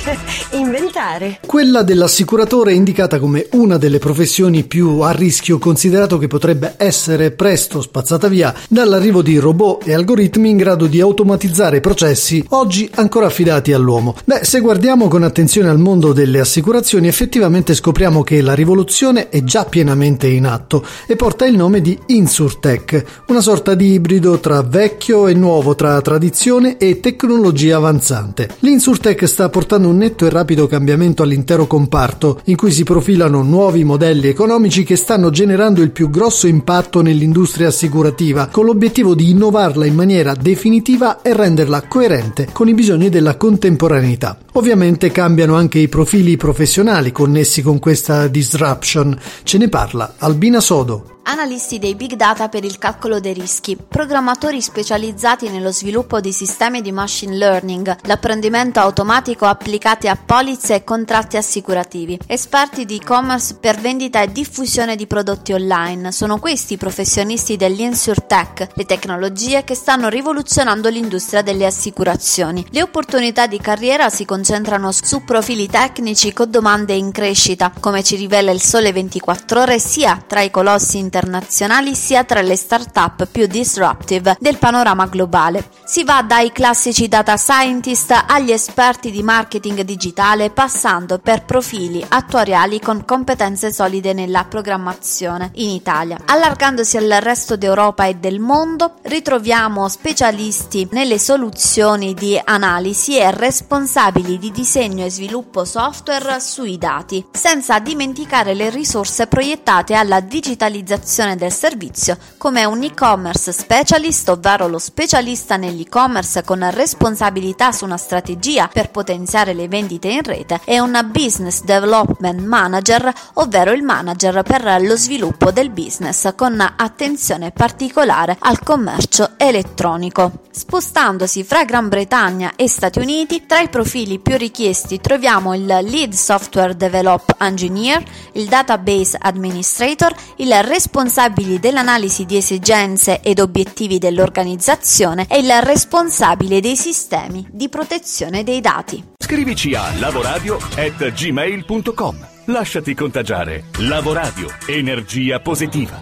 inventare. Quella dell'assicuratore è indicata come una delle professioni più a rischio, considerato che potrebbe essere presto spazzata via dall'arrivo di robot e algoritmi in grado di automatizzare processi oggi ancora affidati all'uomo. Beh, se guardiamo con attenzione al mondo delle assicurazioni, effettivamente scopriamo che la rivoluzione è già pienamente in atto e porta il nome di Insurtech, una sorta di ibrido tra vecchio e nuovo, tra tradizione e tecnologia avanzante. L'Insurtech sta portando un netto e rapido cambiamento all'intero comparto, in cui si profilano nuovi modelli economici che stanno generando il più grosso impatto nell'industria assicurativa, con l'obiettivo di innovarla in maniera definitiva e renderla coerente con i bisogni della contemporaneità. Ovviamente cambiano anche i profili professionali connessi con questa disruption. Ce ne parla Albina Sodo analisti dei big data per il calcolo dei rischi, programmatori specializzati nello sviluppo di sistemi di machine learning, l'apprendimento automatico applicati a polizze e contratti assicurativi, esperti di e-commerce per vendita e diffusione di prodotti online. Sono questi i professionisti dell'insurtech, le tecnologie che stanno rivoluzionando l'industria delle assicurazioni. Le opportunità di carriera si concentrano su profili tecnici con domande in crescita, come ci rivela il Sole 24 ore sia tra i colossi internazionali sia tra le start-up più disruptive del panorama globale. Si va dai classici data scientist agli esperti di marketing digitale passando per profili attuariali con competenze solide nella programmazione in Italia. Allargandosi al resto d'Europa e del mondo, ritroviamo specialisti nelle soluzioni di analisi e responsabili di disegno e sviluppo software sui dati, senza dimenticare le risorse proiettate alla digitalizzazione del servizio come un e-commerce specialist, ovvero lo specialista nell'e-commerce con responsabilità su una strategia per potenziare le vendite in rete e un business development manager, ovvero il manager per lo sviluppo del business con attenzione particolare al commercio elettronico. Spostandosi fra Gran Bretagna e Stati Uniti, tra i profili più richiesti troviamo il Lead Software Develop Engineer, il Database Administrator, il responsabile dell'analisi di esigenze ed obiettivi dell'organizzazione e il responsabile dei sistemi di protezione dei dati. Scrivici a lavoradio@gmail.com. Lasciati contagiare. Lavoradio, energia positiva.